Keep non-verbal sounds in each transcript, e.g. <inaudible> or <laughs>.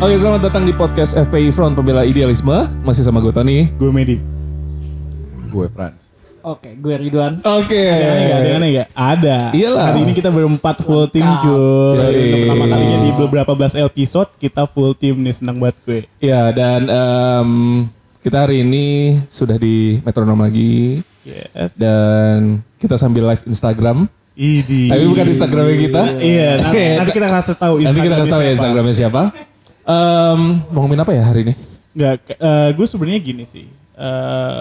Oke, selamat datang di podcast FPI Front Pembela Idealisme. Masih sama gue Tony. Gue Medi. Gue Franz. Oke, gue Ridwan. Oke. Ada aneh gak? Ada yang aneh gak? Ada. Iyalah. Hari ini kita berempat full team cuy. Untuk pertama kalinya di beberapa belas episode kita full team nih senang banget gue. Ya, dan em, kita hari ini sudah di metronom lagi. Yes. Dan kita sambil live Instagram. Idi. Tapi bukan Instagramnya kita. Iya, nanti, <laughs> nanti kita kasih tahu Nanti kita kasih tahu ya. Instagramnya siapa. Em, mau ngomongin apa ya hari ini? Nggak, eh, gue sebenarnya gini sih. Eh,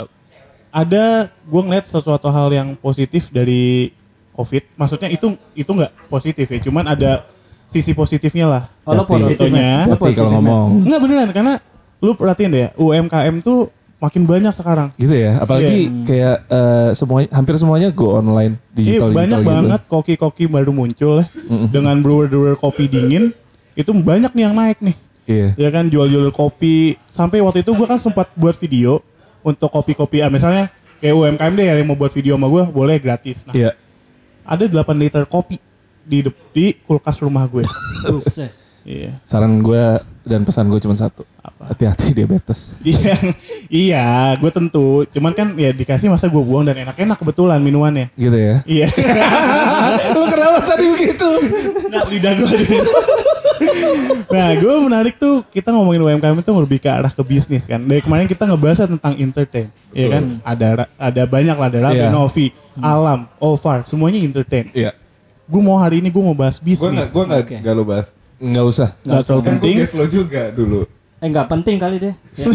ada gue ngeliat sesuatu hal yang positif dari COVID. Maksudnya itu itu nggak positif ya, cuman ada sisi positifnya lah. Oh, lo Hati. positif, Tapi kalau ngomong Enggak beneran karena lu perhatiin deh ya, UMKM tuh makin banyak sekarang. gitu ya, apalagi kayak eh, semuanya hampir semuanya go online digital Iya banyak digital gitu. banget koki-koki baru muncul ya. Dengan brewer-brewer kopi dingin itu banyak nih yang naik nih. Iya. Ya kan jual-jual kopi sampai waktu itu gua kan sempat buat video untuk kopi-kopi ah, misalnya kayak UMKM deh yang mau buat video sama gua boleh gratis. Nah, Iya. ada 8 liter kopi di di kulkas rumah gue. <laughs> Buset. Iya. Saran gue dan pesan gue cuma satu. Hati-hati diabetes. Iya, <laughs> iya, gue tentu. Cuman kan ya dikasih masa gue buang dan enak-enak kebetulan minumannya. Gitu ya. Iya. <laughs> Lu kenapa tadi begitu? nah, lidah gue. Nah, gue menarik tuh kita ngomongin UMKM itu lebih ke arah ke bisnis kan. Dari kemarin kita ngebahas tentang entertain, ya kan? Ada ada banyak lah, ada Iya. Novi, Alam, Ovar, semuanya entertain. Iya. Gue mau hari ini gue mau bahas Gue bisnis. gak, gue gak, Oke. gak lo bahas. Nggak usah. Nggak terlalu Kan gue penting. guest lo juga dulu. Eh nggak penting kali deh. Ya.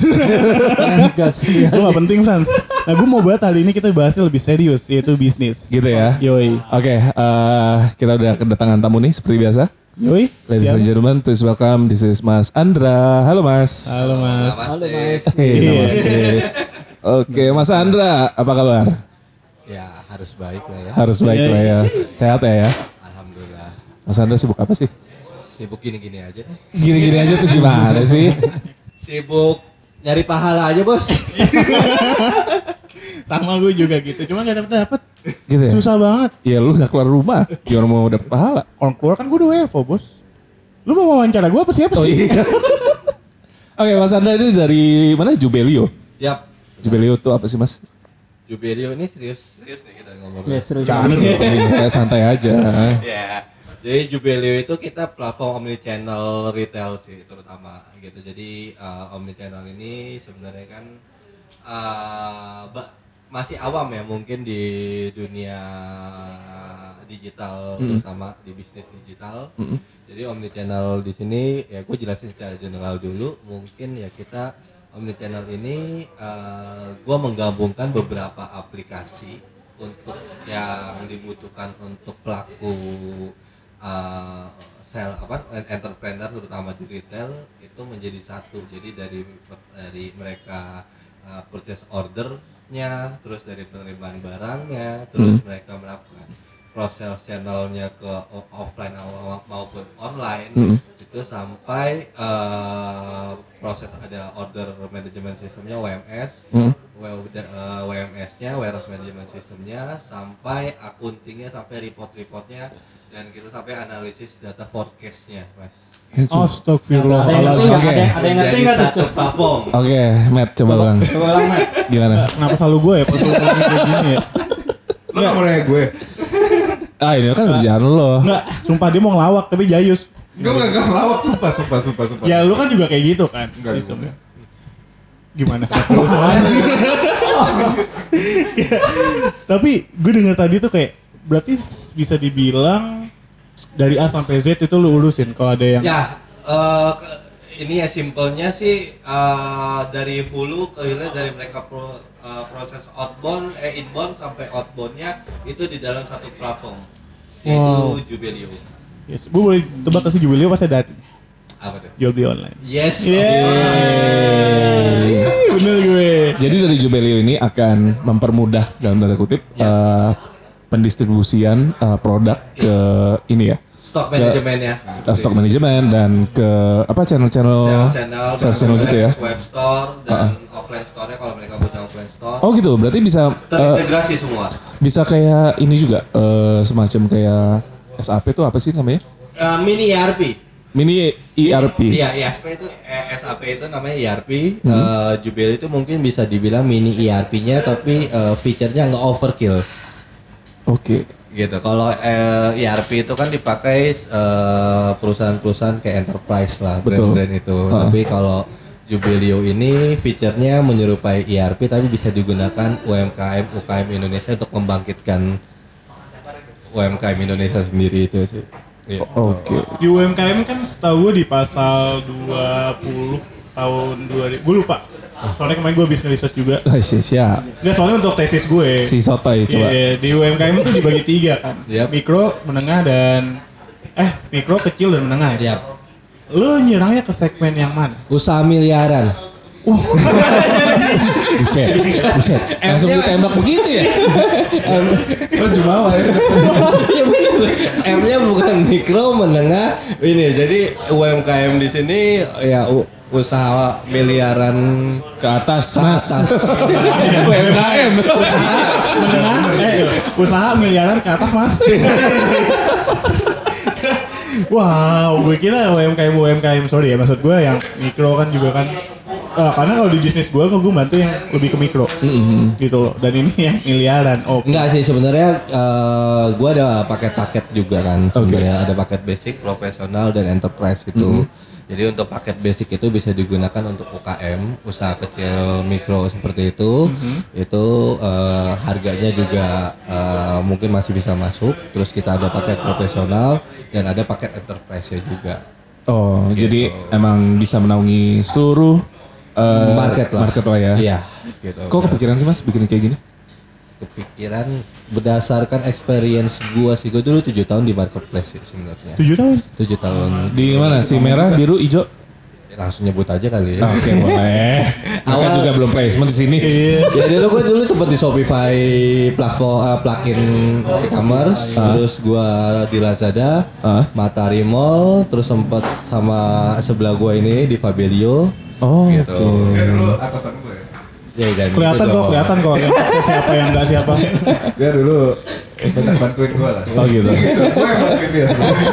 Gue gak penting, Frans. Nah, gue mau bahas hari ini kita bahasnya lebih serius, yaitu bisnis. Gitu ya. Yoi. Oke, eh, kita udah kedatangan tamu nih seperti biasa. Yoi. Ladies Siap. and gentlemen, please welcome. This is Mas Andra. Halo Mas. Halo, Mas. Halo Mas. Hey, Iya. namaste. Oke, Mas Andra, apa kabar? Ya harus baik lah ya. Harus baik lah ya. Sehat ya ya. Alhamdulillah. Mas Andra sibuk apa sih? Sibuk gini-gini aja deh. Gini-gini aja tuh gimana sih? Sibuk nyari pahala aja bos. <laughs> Sama gue juga gitu. Cuma gak dapet dapet. Gitu ya. Susah banget. Ya lu gak keluar rumah, gimana mau dapet pahala? Kalau keluar kan gue udah WFO bos. Lu mau wawancara gue apa siapa Oh sih? iya. <laughs> Oke, Mas Andra ini dari mana? Jubelio. Yap. Jubelio tuh apa sih Mas? Jubelio ini serius serius nih kita ngomong. Ya seru Jangan. Iya, santai aja. Ya. Jadi Jubelio itu kita platform omnichannel retail sih terutama gitu. Jadi uh, omnichannel ini sebenarnya kan uh, masih awam ya mungkin di dunia digital terutama di bisnis digital. Jadi omnichannel di sini ya gue jelasin secara general dulu. Mungkin ya kita omnichannel ini uh, gue menggabungkan beberapa aplikasi untuk yang dibutuhkan untuk pelaku uh, sel apa entrepreneur terutama di retail itu menjadi satu jadi dari dari mereka uh, purchase ordernya terus dari penerimaan barangnya terus mereka melakukan cross sales channelnya ke offline au- maupun online itu sampai uh, proses ada order management sistemnya WMS uh, WMS-nya warehouse management sistemnya sampai accountingnya sampai report-reportnya dan kita sampai analisis data forecast-nya mas Oh, Astagfirullahaladzim. nggak? Oke. Ada yang- ada yang ngerti nggak tuh? satu platform Oke, Matt coba ulang. Coba ulang Matt. Gimana? Kenapa selalu gue ya konsultan kayak gini ya? Lo gak mau nanya gue? Ah ini kan kerjaan lo. Enggak, sumpah dia mau ngelawak tapi jayus. Gue gak gak lawak, sumpah, sumpah, sumpah, sumpah. Ya lu kan juga kayak gitu kan Enggak, sistemnya. Gimana? <laughs> Ya, Tapi gue denger tadi tuh kayak berarti bisa dibilang dari A sampai Z itu lu urusin kalau ada yang ya eh, ke- ini ya simpelnya sih eh, dari hulu ke hilir dari mereka pro- eh, proses outbound eh inbound sampai outboundnya itu di dalam satu platform yaitu Wow. Jubelio Yes, gue boleh tebak ke si Jubilio pasti ada hati. Apa tuh Jual beli online. yes Yeay, bener gue. Jadi dari Jubelio ini akan mempermudah dalam tanda kutip eh, pendistribusian eh, produk ke ini ya. stock manajemennya ke stock manajemen dan ke apa channel-channel sales channel, sales channel gitu ya. web store dan offline store-nya kalau mereka punya offline store Oh gitu, berarti bisa eh, terintegrasi semua. bisa kayak ini juga eh, semacam kayak SAP itu apa sih namanya? Eh, mini ERP. Mini ERP. Iya, ESP itu eh, SAP itu namanya ERP. Eh, Jubilee itu mungkin bisa dibilang mini ERP-nya tapi eh, feature-nya nggak overkill. Oke. gitu. Kalau eh, ERP itu kan dipakai perusahaan-perusahaan kayak enterprise lah, brand-brand itu. Tapi kalau Jubileo ini fiturnya menyerupai ERP tapi bisa digunakan UMKM UKM Indonesia untuk membangkitkan UMKM Indonesia sendiri itu sih. Iya. Oke. Di UMKM kan setahu gue di pasal 20 tahun 2000. Gue lupa. Soalnya kemarin gue habis research juga. Ah, si- siap. Nggak, soalnya untuk tesis gue. Si Sotoy coba. Iya, di UMKM itu dibagi tiga kan. Yap. Mikro, menengah dan eh mikro, kecil dan menengah. ya? Yap. Lu nyerangnya ke segmen yang mana? Usaha miliaran. Buset. Buset. Langsung ditembak begitu ya? Lo jumawa ya. Iya bener. M-nya bukan mikro, menengah, ini. Jadi UMKM di sini ya u- usaha miliaran Ke atas, ke Mas. atas. UMKM. menengah, eh usaha miliaran ke atas mas. <laughs> wow, gue kira UMKM UMKM sorry ya maksud gue yang mikro kan juga kan. Ah, karena kalau di bisnis gue, gue bantu yang lebih ke mikro, gitu loh. Dan ini yang miliaran. Oh, Enggak sih sebenarnya eh, gua ada paket-paket juga kan sebenarnya ada paket basic, profesional dan enterprise itu. Jadi untuk paket basic itu bisa digunakan untuk UKM, usaha kecil mikro seperti itu. Itu eh, harganya juga eh, mungkin masih bisa masuk. Terus kita ada paket profesional dan ada paket enterprise juga. Oh, jadi emang bisa menaungi seluruh eh, market lah. Market lah ya. Iya, gitu. Kok kepikiran sih Mas bikin kayak gini? kepikiran berdasarkan experience gua sih gua dulu tujuh tahun di marketplace sih sebenarnya tujuh tahun. tujuh tahun Di mana? Si merah, biru, hijau? langsung nyebut aja kali ya. Oke, boleh. <laughs> Awal juga belum placement di sini. ya dulu gue dulu sempat di Shopify platform eh, plugin e-commerce, terus gua di Lazada, Ah. Matahari Mall, terus sempat sama sebelah gua ini di Fabelio. Oh, Gitu. oke. Eh dulu atasan gue. Ya, dan Kelihatan itu kok, kelihatan kok yang siapa yang enggak siapa. <laughs> Dia dulu banyak bantuin gue lah. Oh gitu. <laughs> gue yang bantuin dia sebenarnya.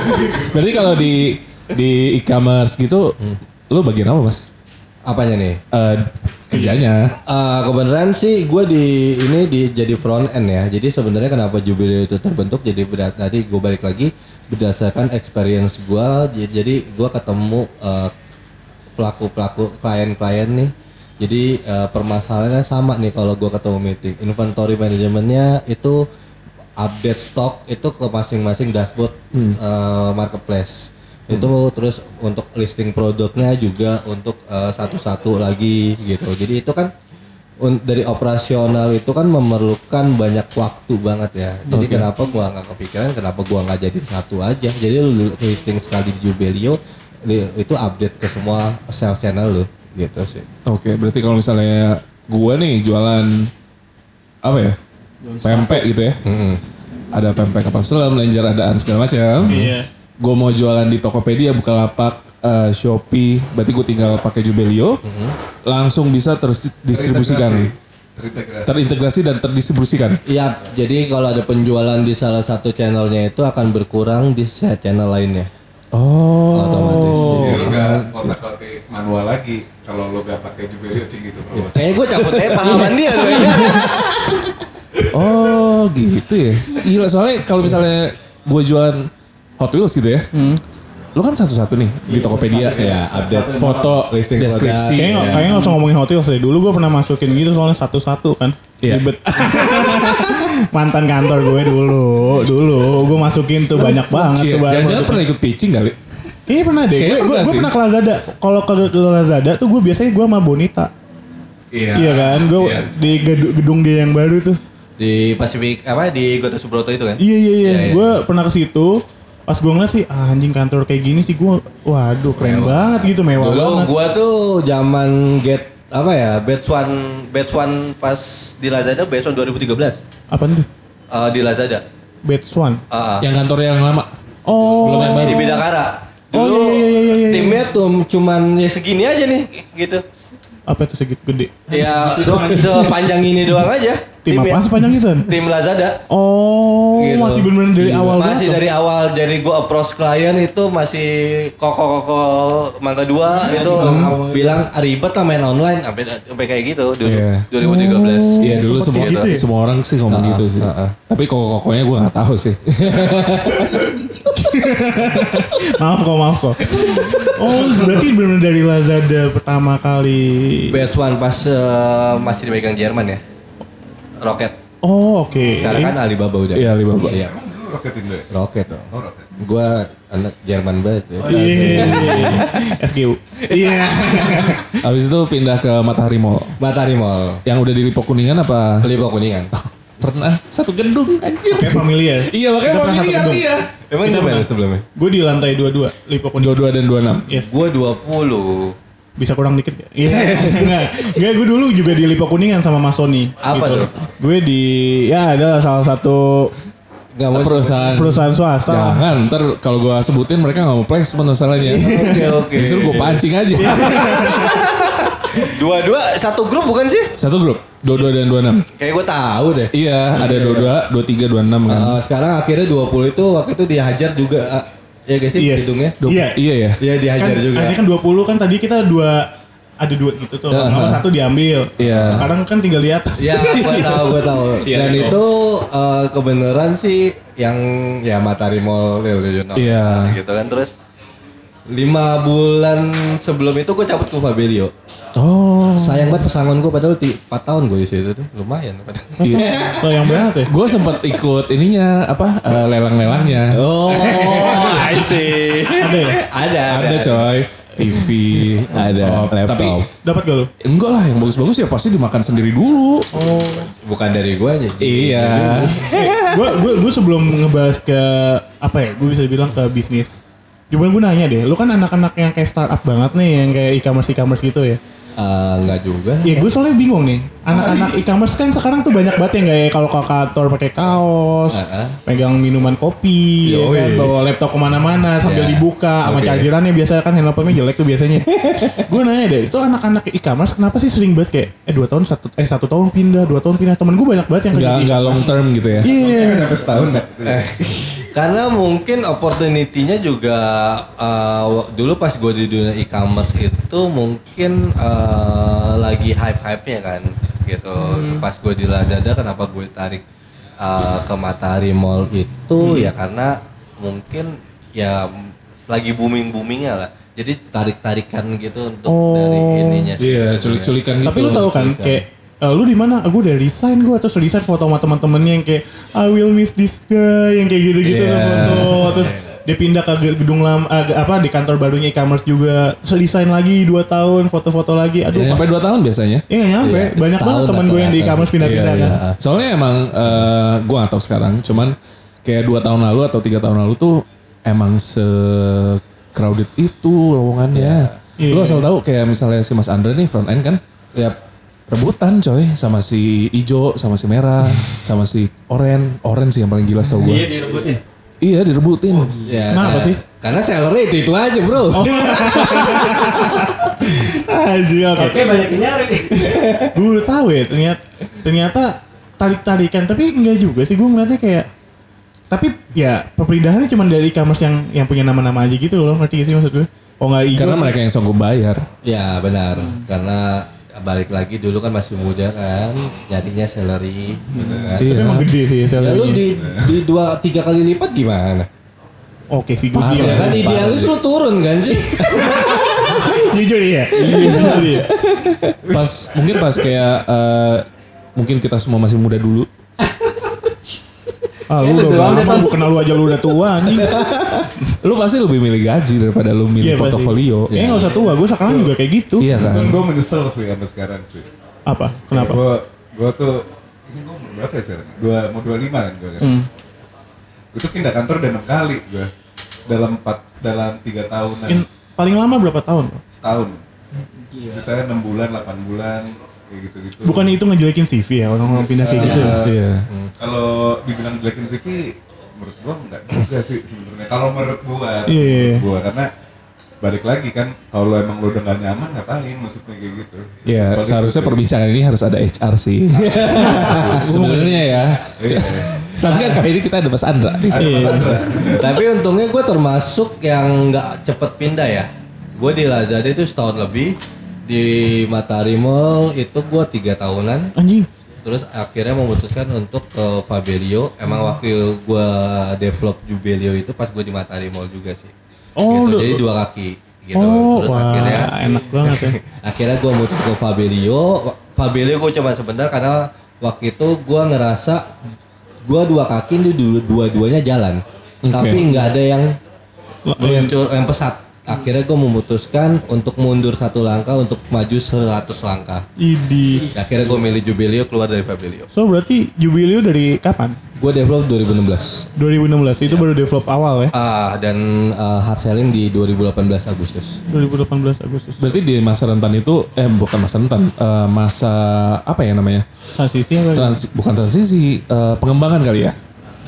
Berarti kalau di di e-commerce gitu, lu bagian apa Mas? Apanya nih? Eh, kerjanya. Eh, kebenaran sih gue di ini di jadi front end ya. Jadi sebenarnya kenapa Jubilee itu terbentuk jadi beda tadi gue balik lagi berdasarkan experience gue. Jadi gue ketemu eh, pelaku-pelaku klien-klien nih. Jadi eh, permasalahannya sama nih kalau gue ketemu meeting. Inventory manajemennya itu update stok itu ke masing-masing dashboard eh, marketplace. Itu terus untuk listing produknya juga untuk eh, satu-satu lagi gitu. Jadi itu kan dari operasional itu kan memerlukan banyak waktu banget ya. Jadi kenapa gua nggak kepikiran kenapa gua nggak jadi satu aja? Jadi listing sekali di Jubileo li- itu update ke semua sales channel lo gitu sih Oke, berarti kalau misalnya gua nih jualan apa ya? Pempek gitu ya. Ada pempek kapal selam, lenjer adaan segala macam. Iya. Gue mau jualan di Tokopedia, Bukalapak, eh, Shopee, berarti gue tinggal pakai Jubelio, langsung bisa terdistribusikan, Terintegrasi. terintegrasi dan terdistribusikan. Iya, jadi kalau ada penjualan di salah satu channelnya itu akan berkurang di channel lainnya. Oh, Otomatis. Jadi, Jadi lu gak kotak-kotik manual lagi kalau lo gak pakai Jubileo cing gitu bro. Kayaknya gue cabut aja pahaman dia <laughs> oh gitu ya. Gila soalnya kalau misalnya gue jualan Hot Wheels gitu ya, lu kan satu-satu nih di Tokopedia. Ya, update foto, listing deskripsi. Kayaknya nggak- kayaknya nggak usah ngomongin Hot Wheels deh. Dulu gue pernah masukin gitu soalnya satu-satu kan. Iya. Ribet. <laughs> Mantan kantor gue dulu. Dulu gue masukin tuh banyak banget Iya, tuh barang. jangan-jangan pernah ikut pitching kali? Kayaknya pernah deh. Kayaknya Gue pernah gue sih. pernah ke Lazada. Kalau ke, ke Lazada tuh gue biasanya gue sama Bonita. Iya kan? Gue Iya. di gedung, gedung dia yang baru tuh. Di Pasifik apa di Gota Subroto itu kan? Iya iya iya. Iya, iya. Gue pernah ke situ. Pas gue ngeliat sih ah, anjing kantor kayak gini sih gue waduh keren banget gitu mewah Dulu banget. gua tuh zaman get apa ya batch one batch one pas di Lazada batch one 2013 Apa tuh? Eh, di Lazada Batch One. Ah, ah. Yang kantornya yang lama. Oh. Belum yang baru. di Bidakara Oh, dulu iya, iya, iya, iya, iya. timnya tuh cuman ya segini aja nih gitu Apa itu segitu gede? Ya <laughs> sepanjang ini doang aja. Tim Timnya. apa sepanjang itu? Tim Lazada. Oh, Gitu. masih bener-bener dari awal Masih banget. dari awal dari gua approach klien itu masih koko-koko mangga dua itu bilang "Ah, ribet lah main online sampai sampai kayak gitu dulu Iya. 2013. Iya dulu sempet semua kayak gitu ya? semua orang sih ngomong gitu sih. Tapi koko-kokonya gue nggak tahu sih. <laughs> <laughs> maaf kok, maaf kok. Oh, berarti bener-bener dari Lazada pertama kali. Best one pas eh, masih dipegang Jerman ya. Roket. Oh, oke. Sekarang kan Alibaba udah. Iya, Alibaba. Iya. Roket Indo ya? Roket tuh. Oh roket. Gua anak Jerman banget ya. Iya. SGU. Iya. Habis itu pindah ke Matahari Mall. Matahari Mall. Yang udah di Lipo Kuningan apa? Lipo Kuningan. <laughs> Pernah satu gedung anjir. Kayak familiar. Iya makanya Kita pernah satu familiar gedung. iya. Emang Kita gimana pernah. sebelumnya? Gue di lantai 22, Lipo Kuning. 22 dan 26. Yes. Gua 20. Bisa kurang dikit gak? Iya. Enggak. <laughs> Enggak, gue dulu juga di Lipo Kuningan sama Mas Sony. Apa tuh? Gue di ya ada salah satu Gak mau Perusahaan. perusahaan swasta. Jangan, ntar kalau gue sebutin mereka gak mau placement masalahnya. Oke oke. Justru gue pancing aja. <laughs> Dua-dua satu grup bukan sih? Satu grup, 22 dan 26. Kayak gue tahu deh. Iya, ada 22, 23, 26 kan. Eh, sekarang akhirnya 20 itu waktu itu dihajar juga. eh, ya guys sih Yes. hidungnya. Dua- Iya. Iya ya. Iya dihajar kan, juga. Ini kan 20 kan tadi kita dua ada dua gitu tuh. Aha. Nomor satu diambil. Iya. Kadang kan tinggal di atas. Ya, gue <laughs> tahu, gue tahu. Iya, Dan iya. itu eh, kebenaran sih yang ya Matahari Mall you know. Iya. Gitu kan terus lima bulan sebelum itu gue cabut ke Fabelio. Oh. Sayang banget pesangon gue padahal ti- 4 tahun gue di situ tuh. Lumayan. <laughs> Iya. Oh, yang berat ya. gue sempat ikut ininya apa eh, lelang-lelangnya. Oh, <laughs> I see. Ada ya? ada, Ada coy. TV, Ada, laptop. Tapi Dapat gak lu? enggak lah yang bagus-bagus ya pasti dimakan sendiri dulu. Bukan dari gue aja. Iya. gue gue gue sebelum ngebahas ke apa ya gue bisa bilang ke bisnis Cuman gue nanya deh, lu kan anak-anak yang kayak startup banget nih, yang kayak e-commerce e-commerce gitu ya. Eh, enggak juga. Ya gue soalnya bingung nih, anak-anak e-commerce kan sekarang tuh banyak banget yang kayak kalau ke kantor pakai kaos, Heeh. pegang minuman kopi, ya kan, bawa laptop ke mana-mana sambil Ya. dibuka, sama Oke. chargerannya biasa kan handphone jelek tuh biasanya. <laughs> gue nanya deh, itu anak-anak e-commerce kenapa sih sering banget kayak eh dua tahun satu eh satu tahun pindah, dua tahun pindah. Temen gue banyak banget yang Enggak enggak long term gitu ya. Iya. Kan sampai setahun dah. Karena mungkin opportunity-nya juga uh, dulu pas gue di dunia e-commerce itu mungkin uh, lagi hype-hype-nya kan gitu. Pas gue di Lazada kenapa gue tarik uh, ke Matahari Mall itu ya karena mungkin ya lagi booming-boomingnya lah. Jadi tarik-tarikan gitu untuk Oh. dari ininya sih. Iya, culik-culikan gitu. Tapi lu tahu kan kayak eh, lu di mana? Gue udah resign gue terus resign foto sama teman-temannya yang kayak I will miss this guy yang kayak gitu-gitu Iya. tuh foto <laughs> terus dia pindah ke gedung lama eh, apa di kantor barunya e-commerce juga resign lagi 2 tahun foto-foto lagi aduh Ya, sampai 2 tahun biasanya. Iya nyampe Iya, banyak banget teman gue yang di e-commerce pindah-pindah Iya, kan iya. Soalnya emang eh gue gak tahu sekarang, cuman kayak dua tahun lalu atau tiga tahun lalu tuh emang se crowded itu lowongannya. Iya. Lu asal tahu kayak misalnya si Mas Andre nih front end kan, ya rebutan coy sama si ijo, sama si merah, <laughs> sama si oren, oren sih yang paling gila tau gue. Iya direbutin. Iya direbutin. Ya, Kenapa sih? Karena salary itu itu aja bro. <laughs> Anjir oke Oke banyak yang nyari. <laughs> gue udah tahu ya ternyata ternyata tarik-tarikan tapi enggak juga sih gue ngeliatnya kayak tapi ya perpindahannya cuma dari e-commerce yang yang punya nama-nama aja gitu loh ngerti gak sih maksud gue oh nggak Karena mereka yang sanggup bayar. Ya benar, karena balik lagi dulu kan masih muda kan, nyarinya salary gitu kan. tapi Iya. emang gede sih Ya lu salary di di dua tiga kali lipat gimana? oke sih gue. Ya kan idealis lu turun kan sih. <laughs> jujur ya jujur ya Pas mungkin pas kayak eh, mungkin kita semua masih muda dulu. ah lu udah lama gue kenal lu aja lu udah tua anjing <laughs> Lu pasti lebih milih gaji daripada lu milih Iya, pasti. portofolio. kayaknya nggak usah tua gue sekarang juga kayak gitu Iya kan? Dan gue menyesal sih sampai sekarang sih. apa kenapa Gue gue tuh ini gue umur berapa ya sekarang? Dua mau dua lima kan gue kan. Hmm. Gue tuh pindah kantor udah enam kali gue dalam empat dalam tiga tahunan In- paling lama berapa tahun setahun. Sisanya enam bulan, 8 bulan kayak gitu-gitu. bukan itu ngejelekin CV ya orang-orang pindah kayak gitu ya? Iya. Kalau dibilang jelekin CV, menurut gua enggak juga sih sebenarnya. Kalau menurut gua, Iya, iya, iya. menurut gua karena balik lagi kan kalau lo emang lo udah gak nyaman ngapain maksudnya kayak gitu. Ya Sesimpel seharusnya itu sih. perbincangan ini harus ada HR sih. <laughs> Sebenarnya ya. Tapi kan kali ini kita ada Mas Andra. Iya. Mas. Tapi untungnya gue termasuk yang nggak cepet pindah ya. Gue di Lazada itu setahun lebih. Di Matahari Mall itu gue tiga tahunan. Anjing. Terus akhirnya memutuskan untuk ke Fabelio. Emang waktu gue develop Jubelio itu pas gue di Matahari Mall juga sih. Oh, gitu. Jadi dua kaki. Gitu. Oh, Terus wah, akhirnya enak banget ya. <laughs> akhirnya gue mutus ke Fabelio Fabelio gue cuma sebentar karena waktu itu gue ngerasa gue dua kaki ini dua dua-duanya jalan tapi nggak ada yang muncul yang pesat akhirnya gue memutuskan untuk mundur satu langkah untuk maju 100 langkah Idi. akhirnya gue milih Jubilio keluar dari Fabelio So berarti Jubilio dari kapan? gue develop 2016 2016 itu baru develop awal ya. ah dan uh, hard selling di 2018 Agustus 2018 Agustus. Berarti di masa rentan itu eh bukan masa rentan, eh, masa apa ya namanya? Transisi apa? Transi, bukan transisi, eh, pengembangan kali ya.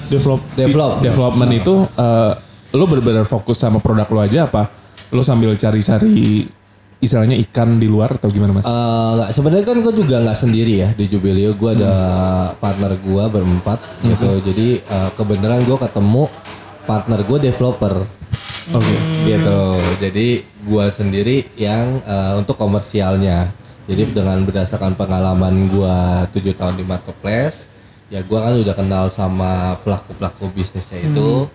develop. develop Development itu eh, lo benar-benar fokus sama produk lo aja apa? Lo sambil cari-cari istilahnya ikan di luar atau gimana mas? Eh, nggak sebenarnya kan gue juga nggak sendiri ya di Jubilio. Gue ada partner gue berempat gitu. Jadi eh, kebenaran gue ketemu partner gue developer. Oke. gitu. Jadi gue sendiri yang eh, untuk komersialnya. Jadi dengan berdasarkan pengalaman gue tujuh tahun di marketplace ya gue kan udah kenal sama pelaku pelaku bisnisnya itu.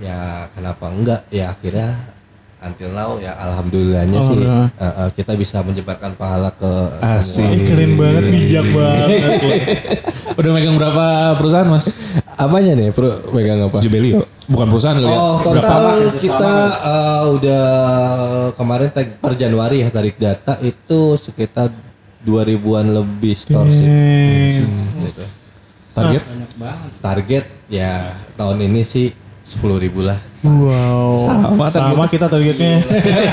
Ya kenapa enggak? Ya akhirnya until now ya alhamdulillahnya sih Alhamdulillah. eh, eh, kita bisa menyebarkan pahala ke Asik. Eh, keren banget, bijak banget. <laughs> Udah megang berapa perusahaan mas? apanya nih pro megang apa Jubelio. Bukan perusahaan kali ya? Oh Berapa? total kita eh, udah kemarin tag per Januari ya tarik data itu sekitar 2000-an lebih store sih. Gitu. Target? Target ya tahun ini sih 10 ribu lah. Wow. Sama Sama kita targetnya.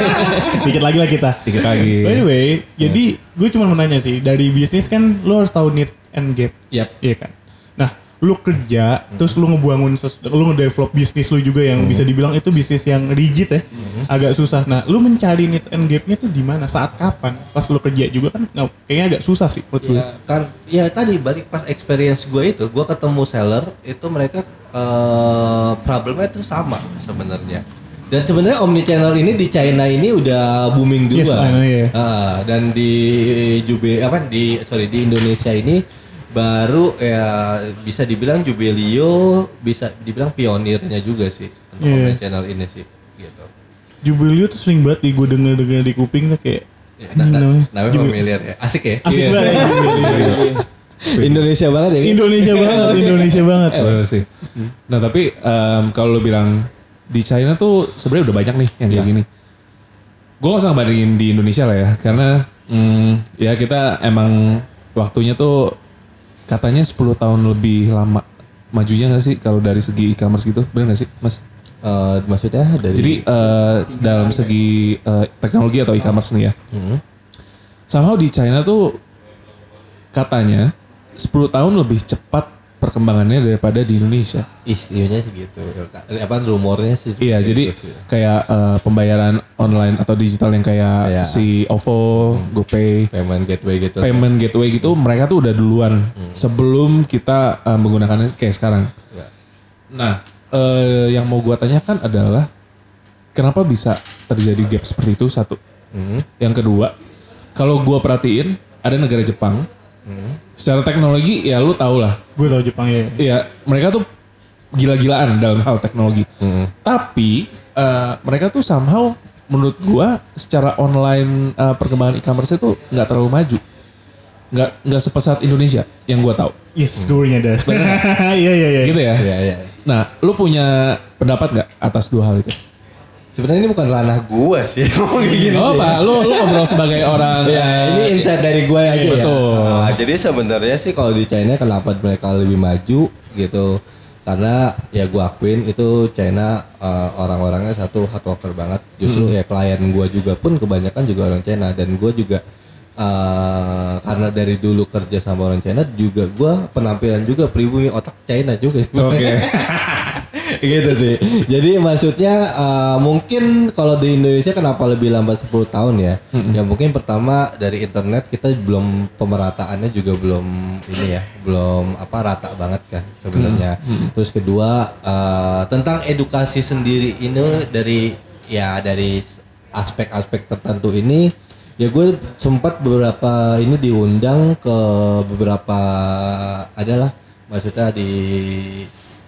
<laughs> Dikit lagi lah kita. Dikit lagi. By the way, jadi gue cuma mau nanya sih, dari bisnis kan lo harus tahu need and gap. Yap. Iya kan? Nah, lu kerja, terus lu ngebangun, lu ngedevelop bisnis lu juga yang bisa dibilang itu bisnis yang rigid ya, agak susah. Nah, lu mencari need and gapnya tuh di mana? Saat kapan? Pas lu kerja juga kan, nah, kayaknya agak susah sih menurut gue. Ya kan ya tadi balik pas experience gue itu gue ketemu seller itu mereka eh problemnya tuh sama sebenarnya. Dan sebenarnya omni channel ini di China ini udah booming Yes, juga. I know, yeah. Ah, dan di Jube apa di sorry di Indonesia ini baru ya bisa dibilang Jubelio bisa dibilang pionirnya juga sih untuk Iya. omni channel ini sih gitu. Jubilio tuh sering banget di gue denger-denger di kuping tuh kayak Ya, anjing na- namanya. namanya Jubil- familiar ya. Asik ya. Asik Iya. banget ya Jubilio. <laughs> Indonesia banget ya. Indonesia <laughs> banget, Indonesia banget. Bener sih. Nah tapi em, kalau lo bilang di China tuh sebenarnya udah banyak nih yang kayak gini. Gue gak usah ngebandingin di Indonesia lah ya, karena mm, ya kita emang waktunya tuh katanya 10 tahun lebih lama majunya gak sih kalau dari segi e-commerce gitu, bener gak sih mas? Eh, maksudnya dari Jadi eh, dalam segi eh, teknologi atau e-commerce nih ya, Hmm. somehow di China tuh katanya 10 tahun lebih cepat perkembangannya daripada di Indonesia. Isunya sih gitu. Apa rumornya sih. Iya, jadi itu sih. kayak eh, pembayaran online atau digital yang kayak Iya. si OVO, GoPay, payment gateway gitu. payment gateway gitu, mereka tuh udah duluan sebelum kita eh, menggunakannya kayak sekarang. Ya. Nah, eh, yang mau gua tanyakan adalah kenapa bisa terjadi gap seperti itu satu. Hmm. Yang kedua, kalau gua perhatiin ada negara Jepang, Hmm. Secara teknologi ya lu tau lah, Gue tau Jepang ya. Iya, mereka tuh gila-gilaan dalam hal teknologi. Tapi eh, mereka tuh somehow menurut gua secara online eh, perkembangan e-commerce itu nggak terlalu maju. Nggak nggak sepesat Indonesia yang gua tahu. Yes, gue nyadar. <laughs> Iya, iya, iya. Gitu ya. Iya, iya. Nah, lu punya pendapat nggak atas dua hal itu? Sebenarnya ini bukan ranah gua sih. <laughs> ngomong kayak gini Oh. Pak, lu lu ngobrol sebagai orang Ya, ini insight dari gue aja ya. betul. Nah, jadi sebenarnya sih kalau di China kenapa mereka lebih maju gitu? Karena ya gue akuin itu China eh, orang-orangnya satu hard worker banget. Justru ya klien gue juga pun kebanyakan juga orang China dan gue juga eh, karena dari dulu kerja sama orang China juga gue penampilan juga pribumi otak China juga. Oke. <laughs> gitu sih. Jadi maksudnya eh, mungkin kalau di Indonesia kenapa lebih lambat 10 tahun ya? Ya mungkin pertama dari internet kita belum pemerataannya juga belum ini ya, belum apa rata banget kan sebenarnya. Terus kedua eh, tentang edukasi sendiri ini dari ya dari aspek-aspek tertentu ini ya gue sempat beberapa ini diundang ke beberapa adalah maksudnya di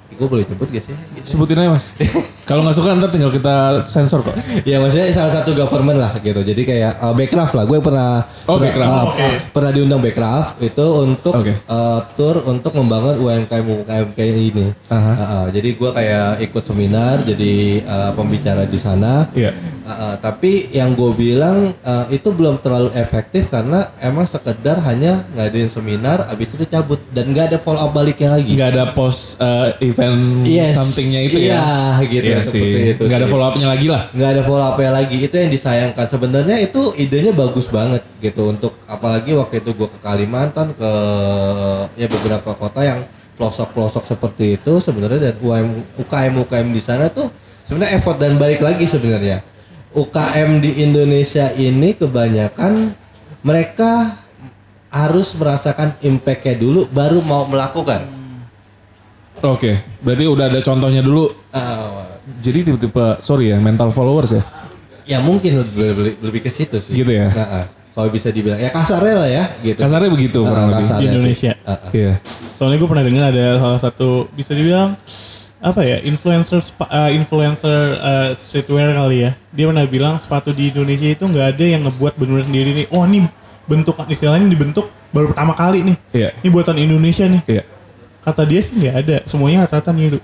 gue boleh nyebut gak sih? Sebutin aja mas. <laughs> Kalau nggak suka ntar tinggal kita sensor kok. Ya maksudnya salah satu government lah gitu. Jadi kayak uh, Backcraft lah. Gue pernah Oh, pernah, Backcraft. uh, pernah diundang Backcraft itu untuk Oke. uh, tour untuk membangun UMKM UMKM kayak ini. Aha. Uh, uh, jadi gue kayak ikut seminar jadi uh, pembicara di sana. Iya. Uh, uh, tapi yang gue bilang uh, itu belum terlalu efektif karena emang sekedar hanya ngadain seminar, abis itu cabut dan nggak ada follow up baliknya lagi. Nggak ada post uh, event Yes. somethingnya itu Iya, ya. gitu, Iya seperti sih. itu Nggak ada follow upnya lagi lah. nggak ada follow up lagi itu yang disayangkan sebenarnya itu idenya bagus banget gitu untuk apalagi waktu itu gue ke Kalimantan ke ya beberapa kota yang pelosok-pelosok seperti itu sebenarnya dan UM, UKM UKM di sana tuh sebenarnya effort dan balik lagi sebenarnya UKM di Indonesia ini kebanyakan mereka harus merasakan impactnya dulu baru mau melakukan Oke, berarti udah ada contohnya dulu. Ah, Jadi tipe-tipe sorry ya mental followers ya. ya mungkin lebih, lebih, lebih ke situ sih Gitu ya? Nah, ah. kalau bisa dibilang ya kasarnya lah ya gitu Kasarnya begitu Ah, kurang lebih. kasarnya Di. Indonesia. Ah, ah. Iya. Soalnya gue pernah dengar ada salah satu bisa dibilang apa ya influencer spa- eh, influencer eh, streetwear kali ya. Dia pernah bilang sepatu di Indonesia itu nggak ada yang ngebuat benar sendiri nih. Oh ini bentuk istilahnya dibentuk baru pertama kali nih. Iya. Ini buatan Indonesia nih. Iya. Kata dia sih nggak ada. Semuanya rata-rata niru.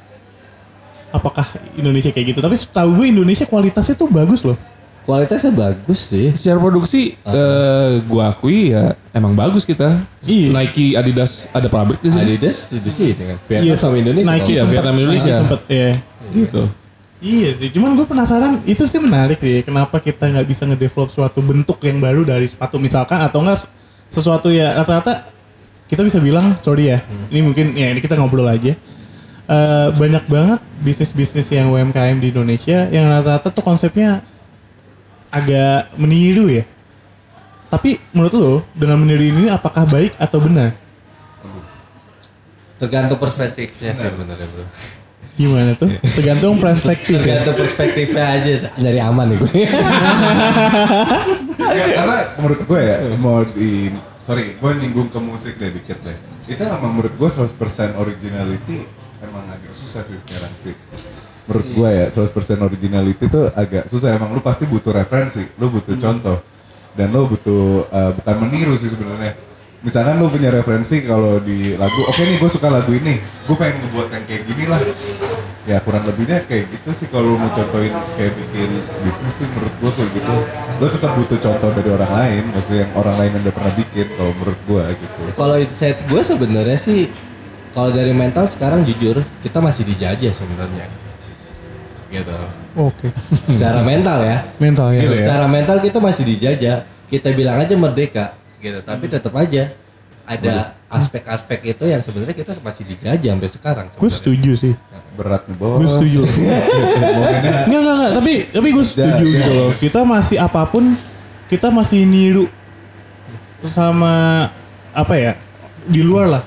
Apakah Indonesia kayak gitu? Tapi setahu gue Indonesia kualitasnya tuh bagus loh. kualitasnya bagus sih Secara produksi eh, gua akui ya emang bagus kita. Iya. Nike, Adidas ada pabrik di sini. Adidas di sini kan Vietnam sama Indonesia Nike ya, Vietnam Indonesia. Sempet, ya. Gitu. Iya sih, cuman gue penasaran itu sih menarik sih. Kenapa kita nggak bisa ngedevelop suatu bentuk yang baru dari sepatu misalkan atau enggak sesuatu ya rata-rata kita bisa bilang sorry ya. Ini mungkin ya ini kita ngobrol aja. Eh, banyak banget bisnis-bisnis yang UMKM di Indonesia yang rata-rata tuh konsepnya agak meniru ya. Tapi menurut lo dengan meniru ini apakah baik atau benar? tergantung perspektifnya sih sebenarnya bro Gimana tuh? Tergantung perspektif ya. tergantung perspektifnya aja. Nyari aman nih gue. Ya, karena menurut gue ya mau di sorry gue nyinggung ke musik deh dikit deh. Itu emang menurut gue 100% originality emang agak susah sih sekarang sih. Menurut gue ya 100% originality tuh agak susah. Emang lu pasti butuh referensi lu butuh contoh. Dan lu butuh uh, bukan meniru sih sebenarnya misalkan lu punya referensi kalau di lagu oke nih gue suka lagu ini. Gue pengen ngebuat yang kayak gini lah. Ya kurang lebihnya kayak gitu sih kalau mau contohin kayak bikin bisnis sih menurut gue kayak gitu. Lu tetap butuh contoh dari orang lain maksudnya yang orang lain yang udah pernah bikin kalau menurut gue gitu. Kalau set gue sebenarnya sih kalau dari mental sekarang jujur kita masih dijajah sebenarnya. Gitu. Oke. secara mental ya. Mental ya. Gitu ya. secara mental kita masih dijajah. Kita bilang aja merdeka gitu tapi tetap aja ada aspek-aspek itu yang sebenarnya kita masih dijajah sampai sekarang Gue setuju sih. berat nih bos Gue setuju. <laughs> Enggak, enggak, enggak. Tapi, tapi gue setuju gitu loh. Kita masih apa pun, kita masih niru sama apa ya di luar lah.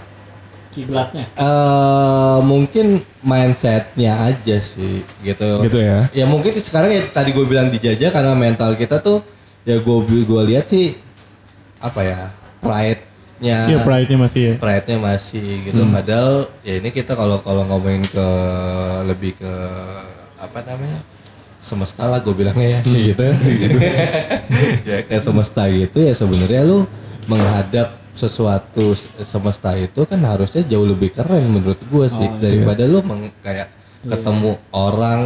Kiblatnya. Eh, mungkin mindsetnya aja sih gitu. Gitu ya. Ya mungkin sekarang ya tadi gue bilang dijajah karena mental kita tuh ya gue gue lihat sih apa ya pride-nya. Iya pride-nya masih ya. pride-nya masih gitu. Padahal ya ini kita kalau kalau ngomongin ke lebih ke apa namanya semesta lah gue bilangnya ya gitu. <laughs> ya kayak semesta gitu ya sebenarnya lu menghadap sesuatu semesta itu kan harusnya jauh lebih keren menurut gue sih daripada lu meng- kayak ketemu orang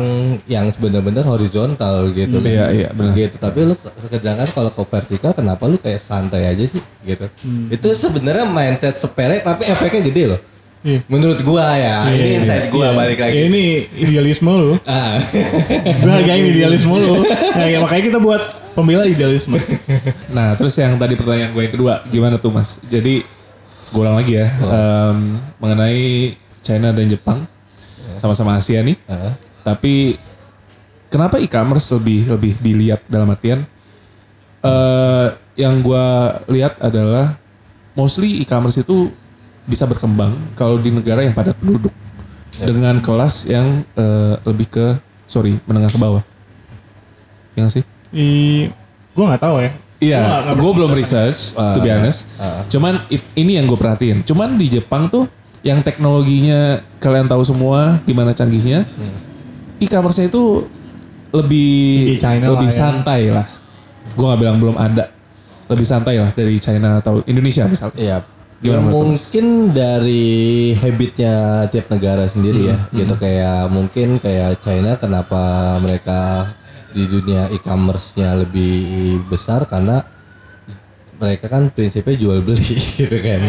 yang benar-benar horizontal gitu Iya, iya, benar. gitu tapi lu ke- sedangkan kalau ke vertikal kenapa lu kayak santai aja sih gitu itu sebenarnya mindset sepele tapi efeknya gede loh Iya. menurut gua ya ini Iya, insight gua iya. balik lagi Ya, ini idealisme lu. <laughs> Ah. Gue hargain idealisme lu. Nah, ya, makanya kita buat pembela idealisme. <laughs> Nah, terus yang tadi pertanyaan gue yang kedua, gimana tuh Mas? Jadi, gue ulang lagi ya, em, mengenai China dan Jepang. Sama-sama Asia nih. Heeh. Tapi kenapa e-commerce lebih lebih dilihat dalam artian eh yang gua lihat adalah mostly e-commerce itu bisa berkembang kalau di negara yang padat penduduk dengan kelas yang eh, lebih ke sorry menengah ke bawah. Yang sih? Di gue nggak tahu ya. Iya, gue belum research, to be honest. Cuman it- ini yang gue perhatiin. Cuman di Jepang tuh yang teknologinya kalian tahu semua gimana canggihnya. E-commerce itu lebih China lebih lah ya. santai lah. Gue nggak bilang belum ada. Lebih santai lah dari China atau Indonesia misalnya. Iya. Gimana Ya menurut mungkin dari habitnya tiap negara sendiri ya, Hmm, gitu kayak mungkin kayak China kenapa mereka di dunia e-commerce-nya lebih besar karena mereka kan prinsipnya jual beli <laughs> gitu kan.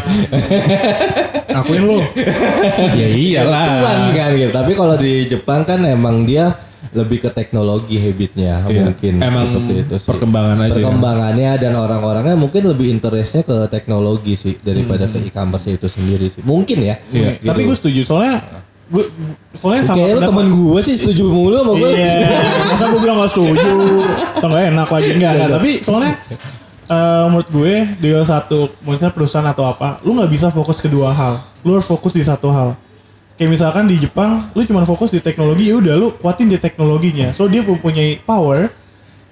Akuin lu. <laughs> ya iyalah. Cuan kan gitu. Tapi kalau di Jepang kan emang dia lebih ke teknologi habitnya Iya. mungkin Emang seperti itu sih. perkembangan aja ya. Perkembangannya dan orang-orangnya mungkin lebih interestnya ke teknologi sih daripada ke e-commerce itu sendiri sih. Mungkin ya. Hmm. Iya. Gitu. Tapi gue setuju soalnya gue soalnya sama Kayak lu temen gue sih setuju mulu sama gue. Iya, masa gue bilang gak setuju Atau gak enak lagi Enggak, enggak Tapi soalnya eh, Menurut gue Di satu Misalnya perusahaan atau apa Lu gak bisa fokus kedua hal. Lu harus fokus di satu hal. Kayak misalkan di Jepang Lu cuma fokus di teknologi ya udah lu kuatin di teknologinya. So dia mempunyai power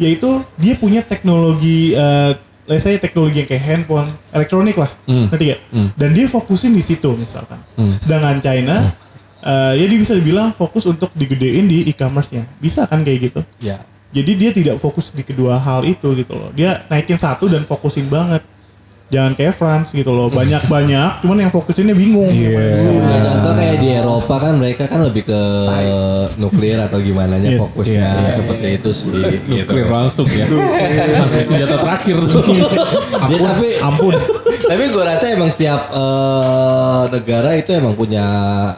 Yaitu Dia punya teknologi eh Let's say teknologi yang kayak handphone Elektronik lah. Ngerti gak? Dan dia fokusin di situ misalkan. Sedangkan China eh, ya dia bisa dibilang fokus untuk digedein di e-commerce-nya. Bisa kan kayak gitu. Ya. Jadi dia tidak fokus di kedua hal itu gitu loh. Dia naikin satu dan fokusin banget. Jangan kayak France gitu loh. Banyak-banyak, <laughs> cuman yang fokusinnya bingung. Iya. Ya, contoh kayak di Eropa kan mereka kan lebih ke nuklir atau gimana nya Yes. fokusnya Iya, iya, seperti itu sih gitu. Clear langsung ya. langsung senjata terakhir tuh. Ya, tapi Ampun. tapi gue rasa emang setiap eh, negara itu emang punya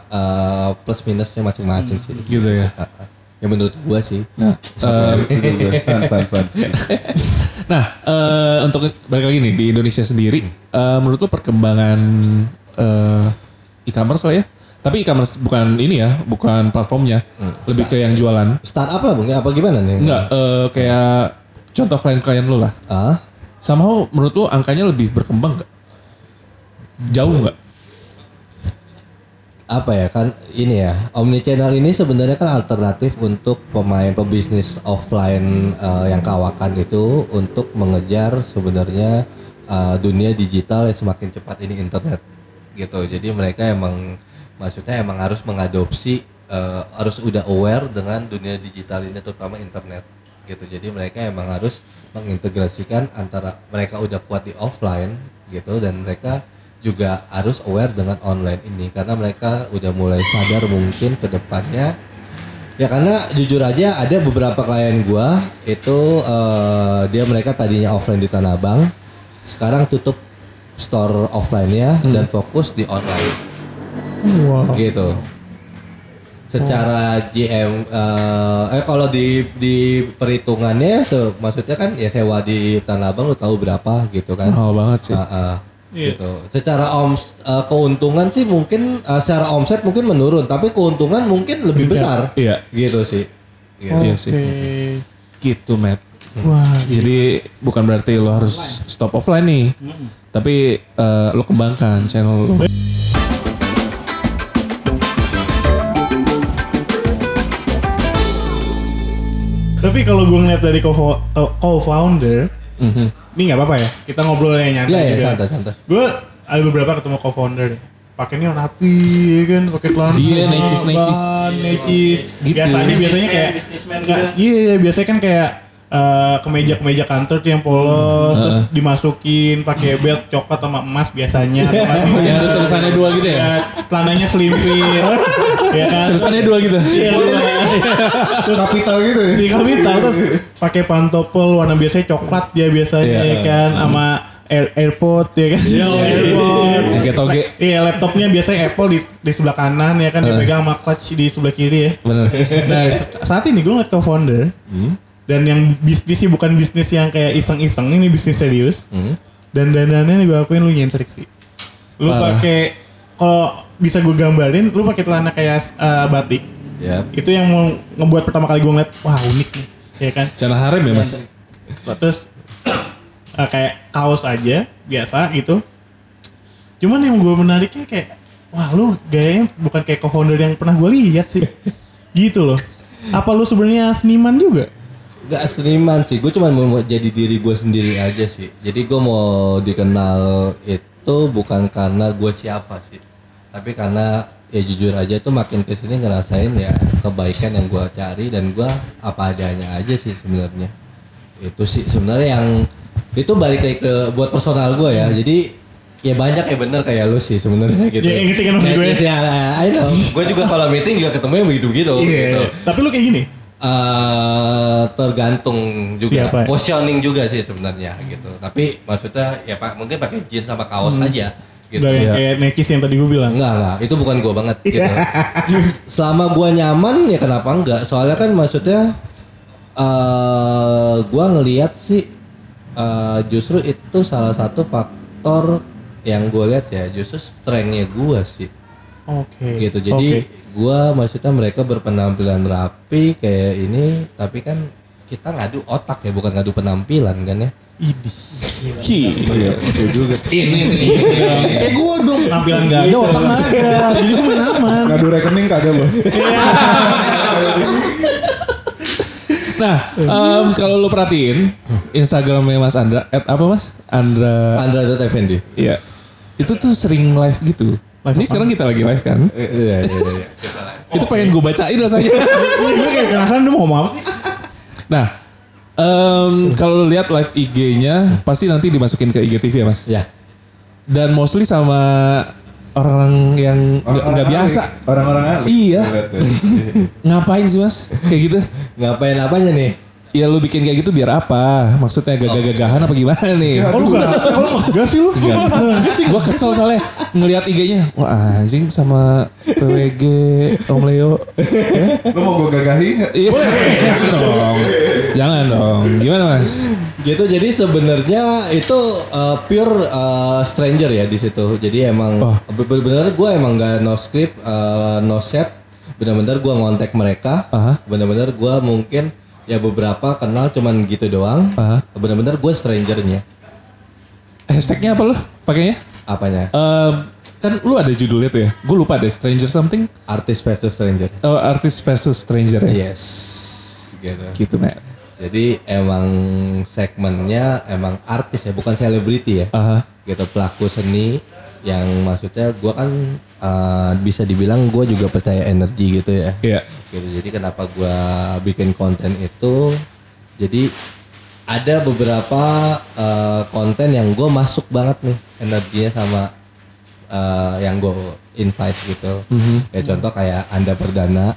eh, plus minusnya masing-masing sih. gitu ya. Ya menurut gue sih. Nah, eh, untuk balik lagi nih di Indonesia sendiri, eh, menurut lo perkembangan eh, e-commerce lah ya. Tapi e-commerce bukan ini ya, bukan platformnya, lebih ke yang jualan. Startup lah mungkin apa gimana nih? Enggak, eh, kayak contoh klien-klien lo lah. Ah, Somehow menurut lo angkanya lebih berkembang nggak? Jauh nggak? Apa ya kan ini ya omnichannel ini sebenarnya kan alternatif untuk pemain pebisnis offline eh, yang kawakan itu untuk mengejar sebenarnya eh, dunia digital yang semakin cepat ini internet gitu. Jadi mereka emang maksudnya emang harus mengadopsi eh, harus udah aware dengan dunia digital ini terutama internet gitu. Jadi mereka emang harus mengintegrasikan antara mereka udah kuat di offline gitu dan mereka juga harus aware dengan online ini karena mereka udah mulai sadar mungkin ke depannya. Ya karena jujur aja ada beberapa klien gua itu eh, dia mereka tadinya offline di Tanah Abang sekarang tutup store offline-nya dan fokus di online. Wow. gitu. Secara GM eh, eh kalau di di perhitungannya se- maksudnya kan ya sewa di Tanah Abang lu tahu berapa gitu kan? Mahal banget sih. Ah, ah, Iya. gitu. Secara om eh, keuntungan sih mungkin eh, secara omset mungkin menurun, tapi keuntungan mungkin lebih besar. Iya. Gitu sih. Gitu. Iya sih. Oke. Gitu, Matt. Wah, Jadi bukan berarti lo harus stop offline nih. Tapi eh, lo kembangkan channel lo. Tapi kalau gue ngeliat dari co- co-founder, ini nggak apa-apa ya. Kita ngobrol yang nyantai Iya ya juga. santai santai. Gue ada beberapa ketemu co-founder deh. Pakainya rapi ya kan, pakai celana. Iya, necis, necis. ban, necis. Gitu. Biasanya biasanya kayak Businessman nggak, iya, iya, biasanya kan kayak eh, kemeja-kemeja kantor tuh yang polos, terus dimasukin pakai belt coklat sama emas biasanya. <laughs> atau masih- Yang ada tulisannya dua gitu ya? Ya, celananya selimpir, <laughs> ya kan. Tulisannya dua gitu. Iya, <laughs> terus Kapital gitu ya. di kapital terus pakai pantopel warna biasanya coklat dia biasanya Iya. ya kan sama air, AirPod ya kan AirPod Yang kayak toge. iya laptopnya biasanya Apple di, di sebelah kanan ya kan dipegang sama clutch di sebelah kiri ya Bener. nah saat ini gue ngeliat co-founder dan yang bisnis sih bukan bisnis yang kayak iseng-iseng ini bisnis serius. Dan dandannya gue akuin lu nyentrik sih. Lu pakai kalau bisa gue gambarin lu pakai celana kayak eh, batik. Ya. itu yang mau ngebuat pertama kali gue ngeliat wah unik nih ya kan? Celana harem ya mas? terus <coughs> eh, kayak kaos aja biasa gitu. Cuman yang gue menariknya kayak wah lu gayanya bukan kayak co-founder yang pernah gue lihat sih. <laughs> Gitu loh. Apa lu sebenarnya seniman juga Gak seniman sih, gue cuma mau jadi diri gue sendiri aja sih. Jadi gue mau dikenal itu bukan karena gue siapa sih, tapi karena ya jujur aja tuh makin ke sini ngerasain ya kebaikan yang gue cari dan gue apa adanya aja sih sebenarnya. Itu sih sebenarnya yang itu balik lagi ke buat personal gue ya. Jadi ya banyak ya bener kayak lu sih sebenarnya gitu. Ya, ngerti kan gue? Ya, I know. gue juga kalau meeting juga ketemu begitu begitu. gitu. tapi lu kayak gini Eh, tergantung juga. Siapa? Ya? positioning juga sih sebenarnya gitu. Tapi maksudnya ya pak mungkin pakai jeans sama kaos Hmm. aja gitu. Gak yang kayak nekis yang tadi gue bilang. Enggak enggak itu bukan gua banget gitu. Iya. <laughs> selama gua nyaman ya kenapa enggak soalnya kan maksudnya eh gua ngelihat sih eh, justru itu salah satu faktor yang gue lihat ya. Justru strengthnya gua sih Oke. gitu jadi Oke. gua maksudnya mereka berpenampilan rapi kayak ini tapi kan kita ngadu otak ya bukan ngadu penampilan kan ya Idih. Gila. Ini nih. Kayak gue dong. Penampilan gak ada, otak gak ada. Jadi gue main aman. Ngadu rekening kagak bos. Nah, em, kalau lu perhatiin Instagramnya Mas Andra, at apa Mas? Andra. Andra.fnd Iya. Itu tuh sering live gitu. Live Ini sekarang kita lagi live kan? <laughs> iya iya iya Itu pengen gue bacain rasanya. Gue <laughs> kayak penasaran mau ngomong apa sih? nah, em, kalau lihat live IG-nya pasti nanti dimasukin ke IGTV ya Mas. ya Dan mostly sama orang-orang yang nggak biasa. Orang-orang ahli. Iya. Lihat ya. <laughs> Ngapain sih Mas? Kayak gitu? ngapain apanya nih Ya lu bikin kayak gitu biar apa? Maksudnya gagah-gagahan apa gimana nih? Oh lu gak? Kalau enggak sih lu? Sih. Gue kesel soalnya ngelihat IG-nya. Wah anjing sama PWG Om Leo. <laughs> Lu mau gue gagahi nggak? Iya. Jangan dong. Jangan dong. Gimana mas? gitu jadi sebenarnya itu uh, pure uh, stranger ya di situ jadi emang Oh. bener-bener gue emang gak no script uh, no set bener-bener gue ngontek mereka bener-bener gue mungkin ya beberapa kenal cuman gitu doang Aha. bener-bener gue strangernya Hashtagnya apa lu pakainya? apanya Em, kan lu ada judulnya tuh ya. Gue lupa deh. Stranger something. artis versus stranger Oh, artist versus stranger ya. yes gitu Gitu man. jadi emang segmennya emang artis ya bukan selebriti ya Aha. gitu pelaku seni yang maksudnya gua kan uh, bisa dibilang gue juga percaya energi gitu ya. Iya. gitu jadi kenapa gua bikin konten itu jadi ada beberapa uh, konten yang gue masuk banget nih energinya sama uh, yang gue invite gitu. Ya contoh kayak anda perdana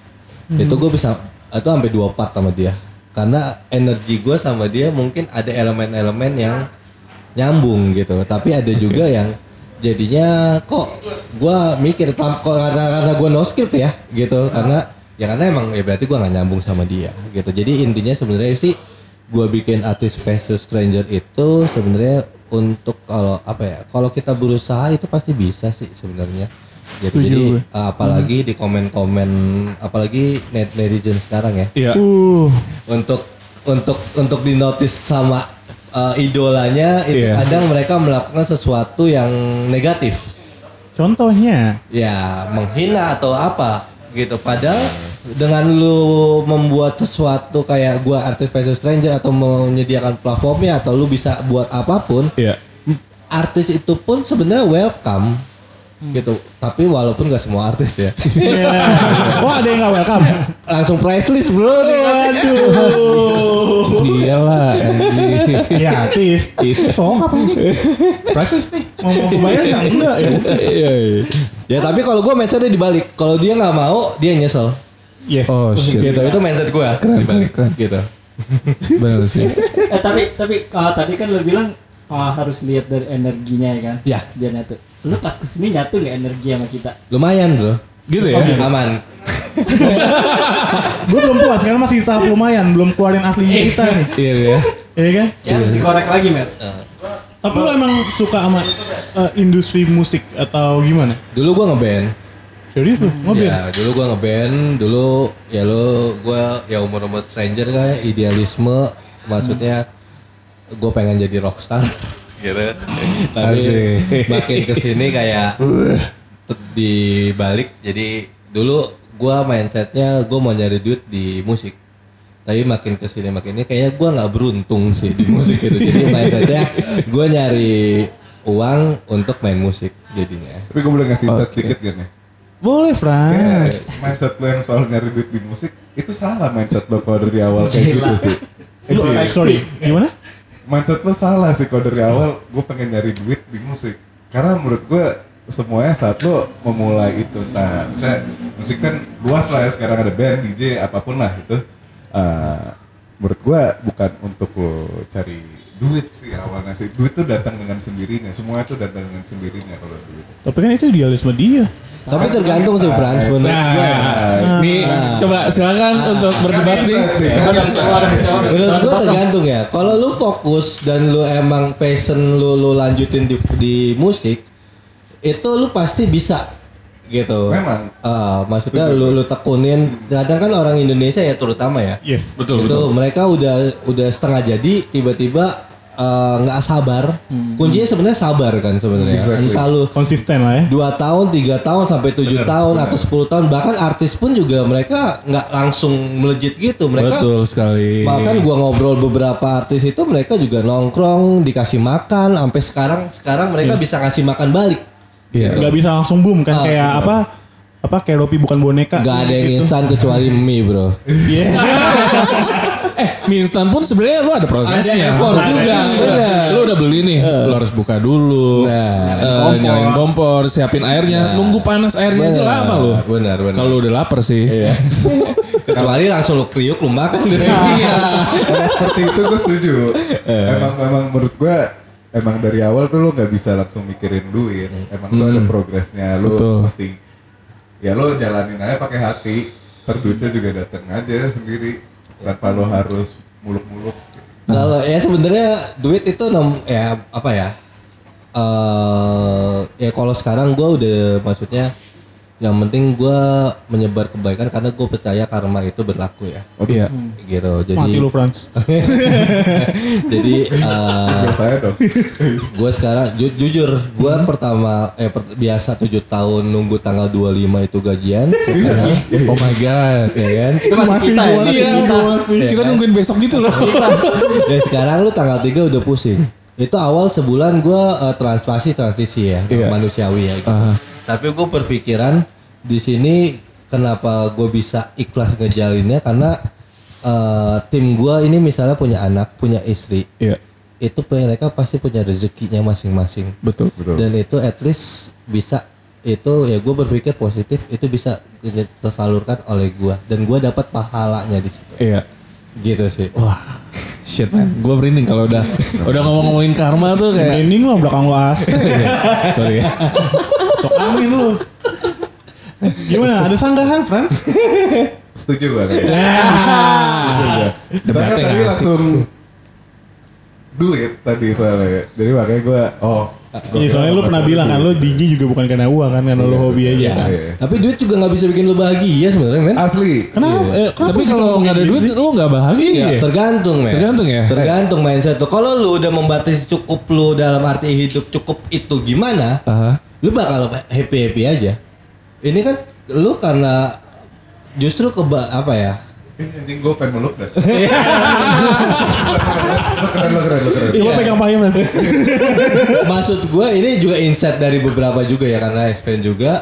itu gue bisa itu sampai dua part sama dia. Karena energi gue sama dia mungkin ada elemen-elemen yang nyambung gitu. Tapi ada juga yang jadinya kok gua mikir kok karena karena gue no script ya gitu. Karena ya karena emang ya berarti gua nggak nyambung sama dia gitu. Jadi intinya sebenarnya sih gua bikin artis versus stranger itu sebenarnya untuk kalau apa ya kalau kita berusaha itu pasti bisa sih sebenarnya. Jadi, Setuju jadi gue. uh, apalagi di komen-komen apalagi net netizen sekarang ya. Iya. Uh, untuk untuk untuk dinotis sama uh, idolanya itu Iya. kadang mereka melakukan sesuatu yang negatif contohnya. ya menghina atau apa gitu padahal dengan lu membuat sesuatu kayak gua artis versus stranger atau menyediakan platformnya atau lu bisa buat apa pun Iya. artis itu pun sebenarnya welcome gitu tapi walaupun gak semua artis ya Iya. Wah ada yang gak welcome. langsung price list bro Waduh. Iyalah anjing. Ya artis. Sok apa ini? Priceless nih. Mau mau bayar nggak? Enggak ya. Iya, iya. Ya tapi kalau gue mindsetnya dibalik. Kalau dia nggak mau, dia nyesel. Yes. Oh shit. Gitu. Itu mindset gue dibalik. keren. Gitu. Bener sih. eh tapi tapi ah, tadi kan lu bilang ah, harus lihat dari energinya ya kan? Ya. Biar nyatu. Lu pas ke sini nyatu nggak energi sama kita? Lumayan bro. Gitu ya. Aman. <laughs> Gue belum puas karena masih tahap lumayan. Belum keluarin aslinya kita nih. <laughs> Iya ya. Iya kan? Ya harus dikorek lagi, Mer. Tapi lu emang suka sama eh, industri musik atau gimana? Dulu gue ngeband. Serius lu? Ngeband? Ya dulu gua ngeband, dulu ya lu gua ya umur-umur stranger kayak idealisme maksudnya gue pengen jadi rockstar <laughs> gitu. Tapi Asik. makin ke sini kayak tet- dibalik jadi dulu gua mindsetnya gue mau nyari duit di musik. Tapi makin ke sini makin ini kayak gua nggak beruntung sih di musik itu. Jadi mindsetnya gue nyari uang untuk main musik jadinya. Tapi gue boleh ngasih insight dikit gak nih? Boleh, Fran. Kayak mindset lo yang soal nyari duit di musik itu salah mindset lo kalau dari awal kayak gitu sih. Iya. sorry, gimana? Mindset lo salah sih kalau dari awal gue pengen nyari duit di musik. Karena menurut gue semuanya saat lo memulai itu nah misalnya musik kan luas lah ya sekarang ada band DJ apa pun lah itu. Eh, menurut gue bukan untuk lo cari duit sih awalnya sih duit tuh datang dengan sendirinya semuanya tuh datang dengan sendirinya kalau duit Tapi kan itu idealisme dia. Tapi tergantung sih Frans menurut gua. Nah, nih coba silakan untuk berdebat nih. Menurut gua tergantung ya. Kalau lu fokus dan lu emang passion lu lu lanjutin di, di musik, itu lu pasti bisa gitu. Memang. Eh, maksudnya lu lu tekunin. Kadang kan orang Indonesia ya terutama ya. Yes. Betul, itu mereka udah udah setengah jadi tiba-tiba eh, nggak sabar. Kuncinya sebenarnya sabar kan sebenarnya. Exactly. Entah lu Konsisten lah ya. dua tahun, tiga tahun sampai tujuh tahun atau 10 tahun bahkan artis pun juga mereka nggak langsung melejit gitu mereka Betul sekali. bahkan gua ngobrol beberapa artis itu mereka juga nongkrong dikasih makan sampai sekarang sekarang mereka bisa ngasih makan balik Iya. Nggak bisa langsung boom kan kayak apa? Apa kayak Ropi bukan boneka. nggak ada yang instan kecuali <laughs> mie bro Iya. <laughs> Eh, mie instan pun sebenarnya lu ada prosesnya. Ada effort juga, benar. Lu udah beli nih, lu harus buka dulu. Nah. Eh, nyalain kompor, siapin airnya, nunggu panas airnya aja Benar, lama lu. benar, benar. Kalau lu udah lapar sih. Iya. <laughs> kecuali langsung lu kriuk lu makan Iya. Kalau seperti itu gue setuju. emang emang menurut gue emang dari awal tuh lo nggak bisa langsung mikirin duit. Emang tuh ada progresnya. Lo Betul. mesti ya lo jalanin aja pakai hati. Ntar duitnya juga datang aja sendiri tanpa lo harus muluk-muluk. Kalau ya sebenarnya duit itu nom ya apa ya? eh ya kalau sekarang gue udah maksudnya yang penting gue menyebar kebaikan karena gue percaya karma itu berlaku ya. Iya. Gitu. Jadi Mati lu Frans. <laughs> jadi eh, saya dong. gue sekarang ju- jujur gue pertama eh per- biasa tujuh tahun nunggu tanggal 25 itu gajian <laughs> sekarang Oh my god. ya kan Itu masih kita ya, masih Iya, kita. kita nungguin besok gitu loh. Dan sekarang lu tanggal 3 udah pusing. Itu awal sebulan gue transplasi transisi ya, Iya. manusiawi ya. Gitu. Tapi gue berpikiran di sini kenapa gue bisa ikhlas ngejalinnya karena eh, tim gue ini misalnya punya anak, punya istri, Iya, itu mereka pasti punya rezekinya masing-masing. betul. Dan itu at least bisa itu ya gue berpikir positif itu bisa tersalurkan oleh gue dan gue dapat pahalanya di situ. Iya. Gitu sih. Wah, shit man. Gue merinding kalau udah udah ngomong-ngomongin karma tuh kayak. Ending lu belakang lu AC. <laughs> Sorry ya. Sok angin lu. Gimana? Ada sanggahan, Frans? <laughs> Setuju gue. Ah. Soalnya Debatnya tadi langsung duit tadi soalnya. Jadi makanya gue oh. Gua Iya, soalnya lu pernah bakal bilang kan lu DJ juga bukan karena uang kan, karena lu hobi aja. Iya. tapi duit juga nggak bisa bikin lu bahagia sebenarnya, men. Asli. Kenapa? Eh, kenapa Tapi kalau nggak ada duit, lu nggak bahagia. Iya. Tergantung, men. Tergantung ya? Tergantung mindset tuh. Kalau lu udah membatasi cukup lu dalam arti hidup cukup itu gimana? Aha. Lu bakal happy happy aja. Ini kan lu karena justru keba apa ya? Ini anjing gue pengen meluk dah. Lo keren, lo keren, lo keren. Coba pegang payung, Frans. Maksud gue ini juga insight dari beberapa juga ya karena experience juga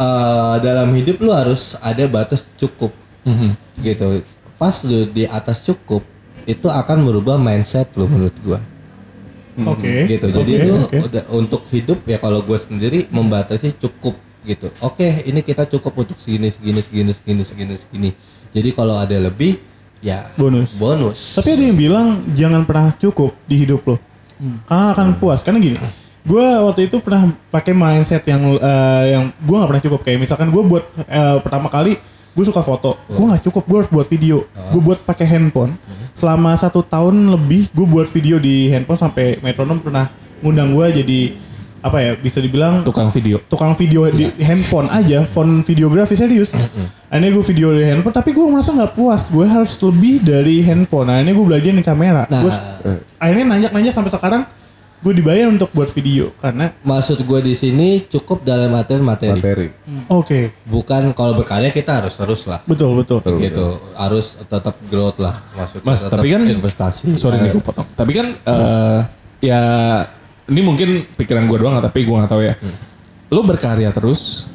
eh, dalam hidup lu harus ada batas cukup gitu. Pas lu di atas cukup itu akan merubah mindset lu menurut gua Oke. gitu. Jadi Oke, lu udah untuk hidup ya kalau gue sendiri membatasi cukup gitu. Oke, ini kita cukup untuk segini segini segini segini segini segini. Jadi kalau ada lebih ya Bonus. Bonus. Tapi ada yang bilang jangan pernah cukup di hidup lo. Karena akan puas. Karena gini, gue waktu itu pernah pakai mindset yang eh, yang gue nggak pernah cukup. Kayak misalkan gue buat eh, pertama kali gue suka foto, gue nggak cukup, gue harus buat video. Gue buat pakai handphone. Selama satu tahun lebih gue buat video di handphone sampai metronom pernah ngundang gue jadi apa ya bisa dibilang Tukang video. tukang video di handphone aja, phone videografi serius. Akhirnya gue video di handphone, tapi gue merasa nggak puas. Gue harus lebih dari handphone. Nah, ini gue belajar di kamera. Nah. Gua- akhirnya nanya-nanya sampai sekarang gue dibayar untuk buat video karena Maksud gue di sini cukup dalam materi materi. Materi. oke Bukan kalau berkarya kita harus terus lah. betul betul. Gitu. Harus tetap growth lah maksudnya. Mas, tetap tapi kan- investasi. Sorry nih gue potong. Tapi kan eh, ya ini mungkin pikiran gue doang tapi gue nggak tahu ya. Lu berkarya terus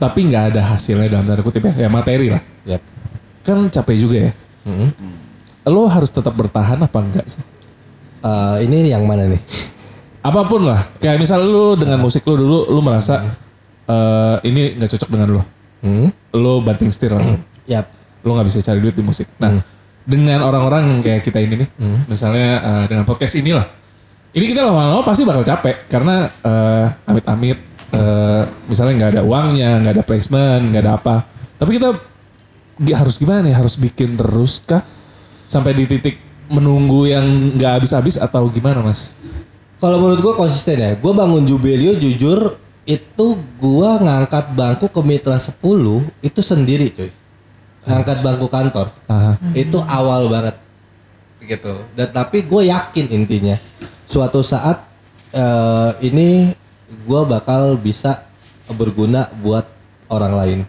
tapi nggak ada hasilnya dalam tanda kutip ya, ya materi lah. Yap. Kan capek juga ya. Mm-mm. Lo harus tetap bertahan apa enggak sih? Eh, ini yang mana nih? Apa pun lah. Kayak misal lu dengan musik lu dulu lu merasa eh, ini nggak cocok dengan lu. Hmm? Lu banting setir langsung. <clears throat> Yap. Lu nggak bisa cari duit di musik. Nah, dengan orang-orang yang kayak kita ini nih, misalnya eh, dengan podcast inilah, ini kita lama-lama pasti bakal capek karena eh, amit-amit, eh, misalnya nggak ada uangnya, nggak ada placement, nggak ada apa. Tapi kita harus gimana nih? Harus bikin terus kah? Sampai di titik menunggu yang nggak habis-habis atau gimana mas? Kalau menurut gue konsisten ya. Gue bangun Jubelio jujur itu gue ngangkat bangku ke Mitra 10 itu sendiri cuy. Ngangkat bangku kantor. Aha. Itu awal banget. Gitu. Dan tapi gue yakin intinya suatu saat eh, ini gue bakal bisa berguna buat orang lain.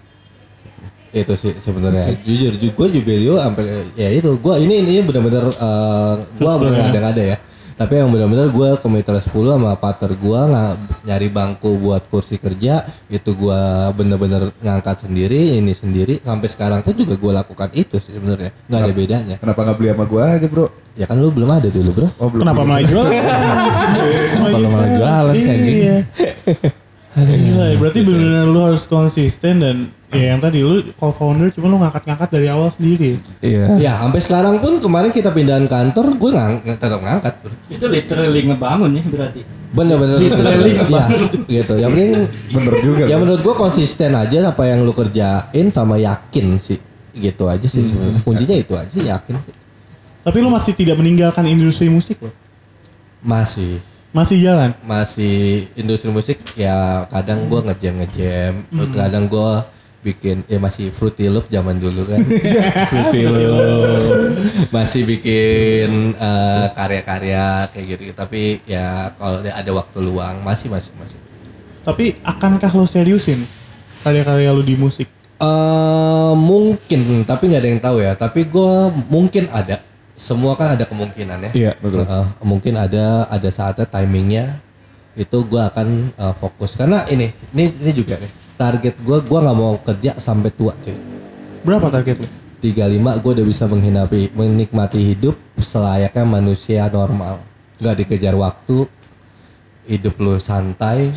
Itu sih sebenarnya. Jujur, ju- gue Jubelio sampai ya itu. Gue ini ini benar-benar eh, gue ada-ada ya. Tapi yang benar-benar gue ke Mitra 10 sama partner gue nggak nyari bangku buat kursi kerja itu gue bener-bener ngangkat sendiri ini sendiri sampai sekarang pun juga gue lakukan itu sih sebenarnya nggak ada bedanya Kenapa nggak beli sama gue aja bro? ya kan lu belum ada dulu bro Oh belum. Kenapa malah jual? Kalau malah jualan <laughs> sih anjing. Iya. Gila ya, berarti benar-benar lu harus konsisten dan ya yang tadi lu co-founder cuma lu ngangkat-ngangkat dari awal sendiri. Iya. ya sampai sekarang pun kemarin kita pindahan kantor gue ngang tetap ngangkat Itu literally ngebangun ya berarti. bener-bener Literally ya, gitu yang penting <laughs> Bener juga. ya menurut gue konsisten aja apa yang lu kerjain sama yakin sih gitu aja sih sebenarnya kuncinya itu aja yakin sih Tapi lu masih tidak meninggalkan industri musik loh. masih Masih jalan. masih industri musik ya kadang gua ngejam ngejam kadang gua bikin ya masih Fruity Loop zaman dulu kan. <laughs> Fruity Loop. masih bikin eh, karya-karya kayak gitu. Tapi ya kalau ada waktu luang masih masih masih. Tapi akankah lo seriusin karya-karya lu di musik? Eh mungkin tapi nggak ada yang tahu ya. Tapi gua mungkin ada semua kan ada kemungkinan ya. Iya, betul. Eh, mungkin ada ada saatnya timingnya itu gua akan eh, fokus. Karena ini ini ini juga nih target gua gua nggak mau kerja sampai tua cuy. Berapa target lu? 35 gue udah bisa menghinapi menikmati hidup selayaknya manusia normal. Nggak dikejar waktu hidup lu santai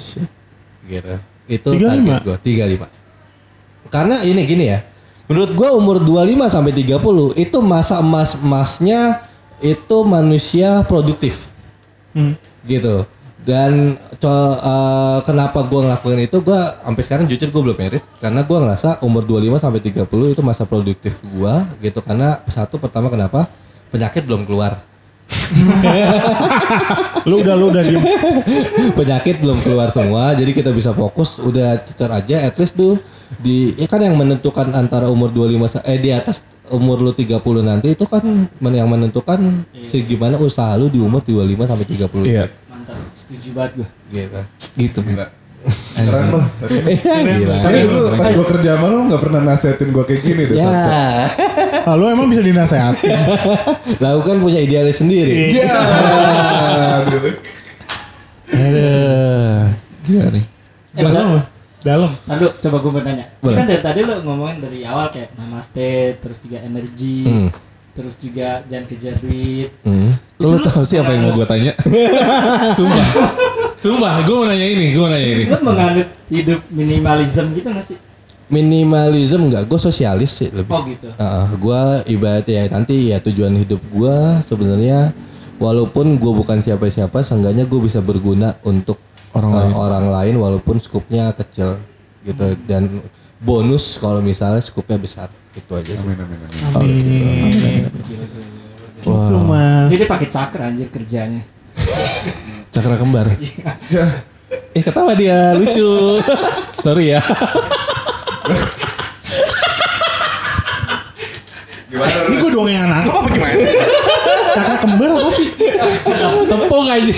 gitu. Itu 35? target gue 35 karena ini gini ya menurut gue umur 25 sampai 30 itu masa emas emasnya itu manusia produktif. Hmm. gitu. Dan co- eh, kenapa gue ngelakuin itu gue sampai sekarang jujur gue belum merit karena gue ngerasa umur 25 sampai 30 itu masa produktif gue gitu. Karena satu pertama kenapa? Penyakit belum keluar <laughs> Lu udah lu udah diem. penyakit belum keluar semua jadi kita bisa fokus udah cecer aja at least tuh di ya kan yang menentukan antara umur 25 sa- eh di atas umur lu 30 nanti itu kan yang menentukan segimana usaha lu di umur 25 sampai 30 Iya. Mantap, setuju banget gue. gitu Gitu. Gila. Keren loh. <laughs> Tapi, Gila. tapi dulu pas gue kerja sama lu gak pernah nasihatin gue kayak gini deh. ya <laughs> Samsa. Ah, lu emang bisa dinasehatin. lakukan <laughs> punya idealis sendiri Ya. <laughs> Aduh. Gila nih. Eh, Dalam. Dalam. Lalu coba gue mau tanya. Boleh. Kan dari tadi lo ngomongin dari awal kayak namaste, terus juga energi, Hmm. terus juga jangan kejar duit. Hmm. Lu tahu sih apa yang mau gue tanya? <laughs> Sumpah. Sumpah, gue mau nanya ini, gue mau nanya ini. Lo menganut hidup minimalism gitu gak sih? Minimalism enggak gue sosialis sih lebih Oh gitu. gue ibarat ya nanti ya tujuan hidup gue sebenarnya walaupun gue bukan siapa-siapa seenggaknya gue bisa berguna untuk Orang eh, lain. orang lain walaupun skupnya kecil gitu dan bonus kalau misalnya skupnya besar itu aja sih. Amin, amin, amin. Amin. Wow. Lu mas. Jadi pakai cakra anjir kerjanya. <laughs> Cakra kembar. Eh ketawa dia lucu. <laughs> Sorry ya. Gimana? Ini gue doang yang nangkep apa gimana? Kakak kembar apa sih? Tepung aja.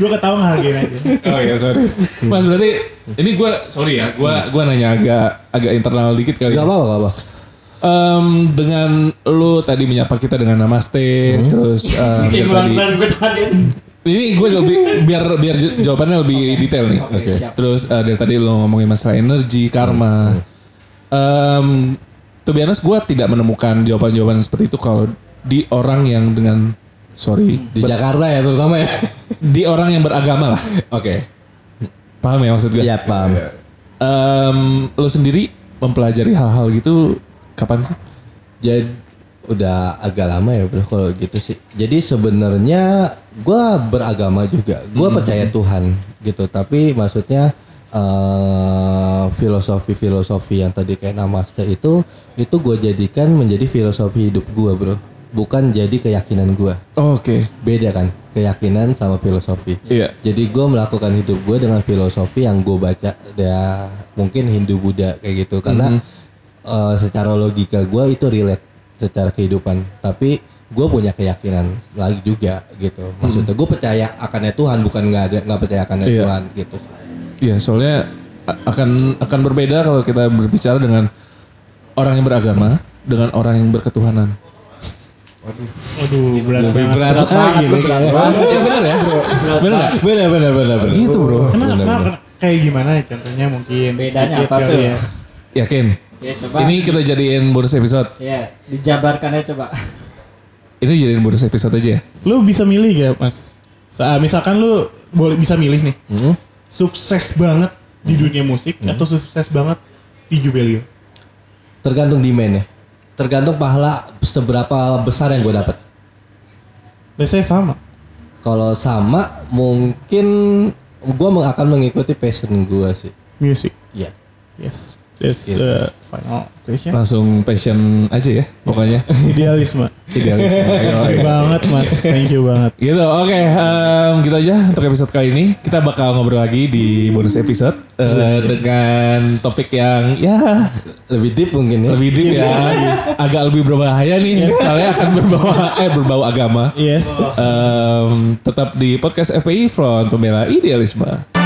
gue ketawa ngehargain aja. Oh iya sorry. Mas berarti ini gue sorry ya. Gue gua nanya agak agak internal dikit kali. Gak apa-apa, gak apa. Em, dengan lu tadi menyapa kita dengan namaste, terus tadi ulang gue tadi. Ini gue lebih biar biar jawabannya lebih detail nih. Oke, siap. Terus eh, dari tadi lo ngomongin masalah energi, karma. Um, to be honest, gue tidak menemukan jawaban-jawaban seperti itu kalau di orang yang dengan sorry Di Jakarta ya terutama ya. di orang yang beragama lah. Oke. Paham ya maksud gue? Ya paham. Em, lo sendiri mempelajari hal-hal gitu kapan sih? Jadi udah agak lama ya bro kalau gitu sih. Jadi sebenarnya gue beragama juga. Gue percaya Tuhan gitu. Tapi maksudnya eh, filosofi-filosofi yang tadi kayak namaste itu itu gue jadikan menjadi filosofi hidup gue bro. Bukan jadi keyakinan gue. Oke. Beda kan keyakinan sama filosofi. Iya. Jadi gue melakukan hidup gue dengan filosofi yang gue baca ya mungkin Hindu Buddha kayak gitu karena eh, secara logika gue itu relate secara kehidupan. Tapi gue punya keyakinan lagi juga gitu. Maksudnya gue percaya akannya Tuhan bukan nggak ada nggak percaya akannya Iya. Tuhan gitu. Iya, soalnya akan akan berbeda kalau kita berbicara dengan orang yang beragama dengan orang yang berketuhanan. Aduh berat banget. Berat lagi nih kayaknya. Ya benar ya. Benar nggak? Benar benar benar benar. Gitu bro. Kenapa? Kayak gimana ya contohnya mungkin? Bedanya apa tuh? ya. Yakin? Ya coba. Ini kita jadiin bonus episode. Ya, dijabarkan aja coba. Ini jadiin bonus episode aja ya. Lu bisa milih gak mas? Sa- misalkan lu boleh bisa milih nih. Hmm? Sukses banget di dunia musik atau sukses banget di Jubelio? Tergantung demand ya. Tergantung pahala seberapa besar yang gue dapat. Biasanya sama. Kalau sama mungkin gue akan mengikuti passion gue sih. Music. Iya. Yes. That's Gitu. the final question. Langsung passion aja ya pokoknya. Idealisme. Idealisme. <laughs> Thank you banget mas. Thank you banget. Gitu, oke, em, gitu aja untuk episode kali ini. Kita bakal ngobrol lagi di bonus episode eh, dengan topik yang ya Lebih deep mungkin ya. lebih deep ya, agak lebih berbahaya nih, soalnya akan berbau eh berbau agama. Yes. Em, tetap di podcast FPI Front Pembela Idealisme.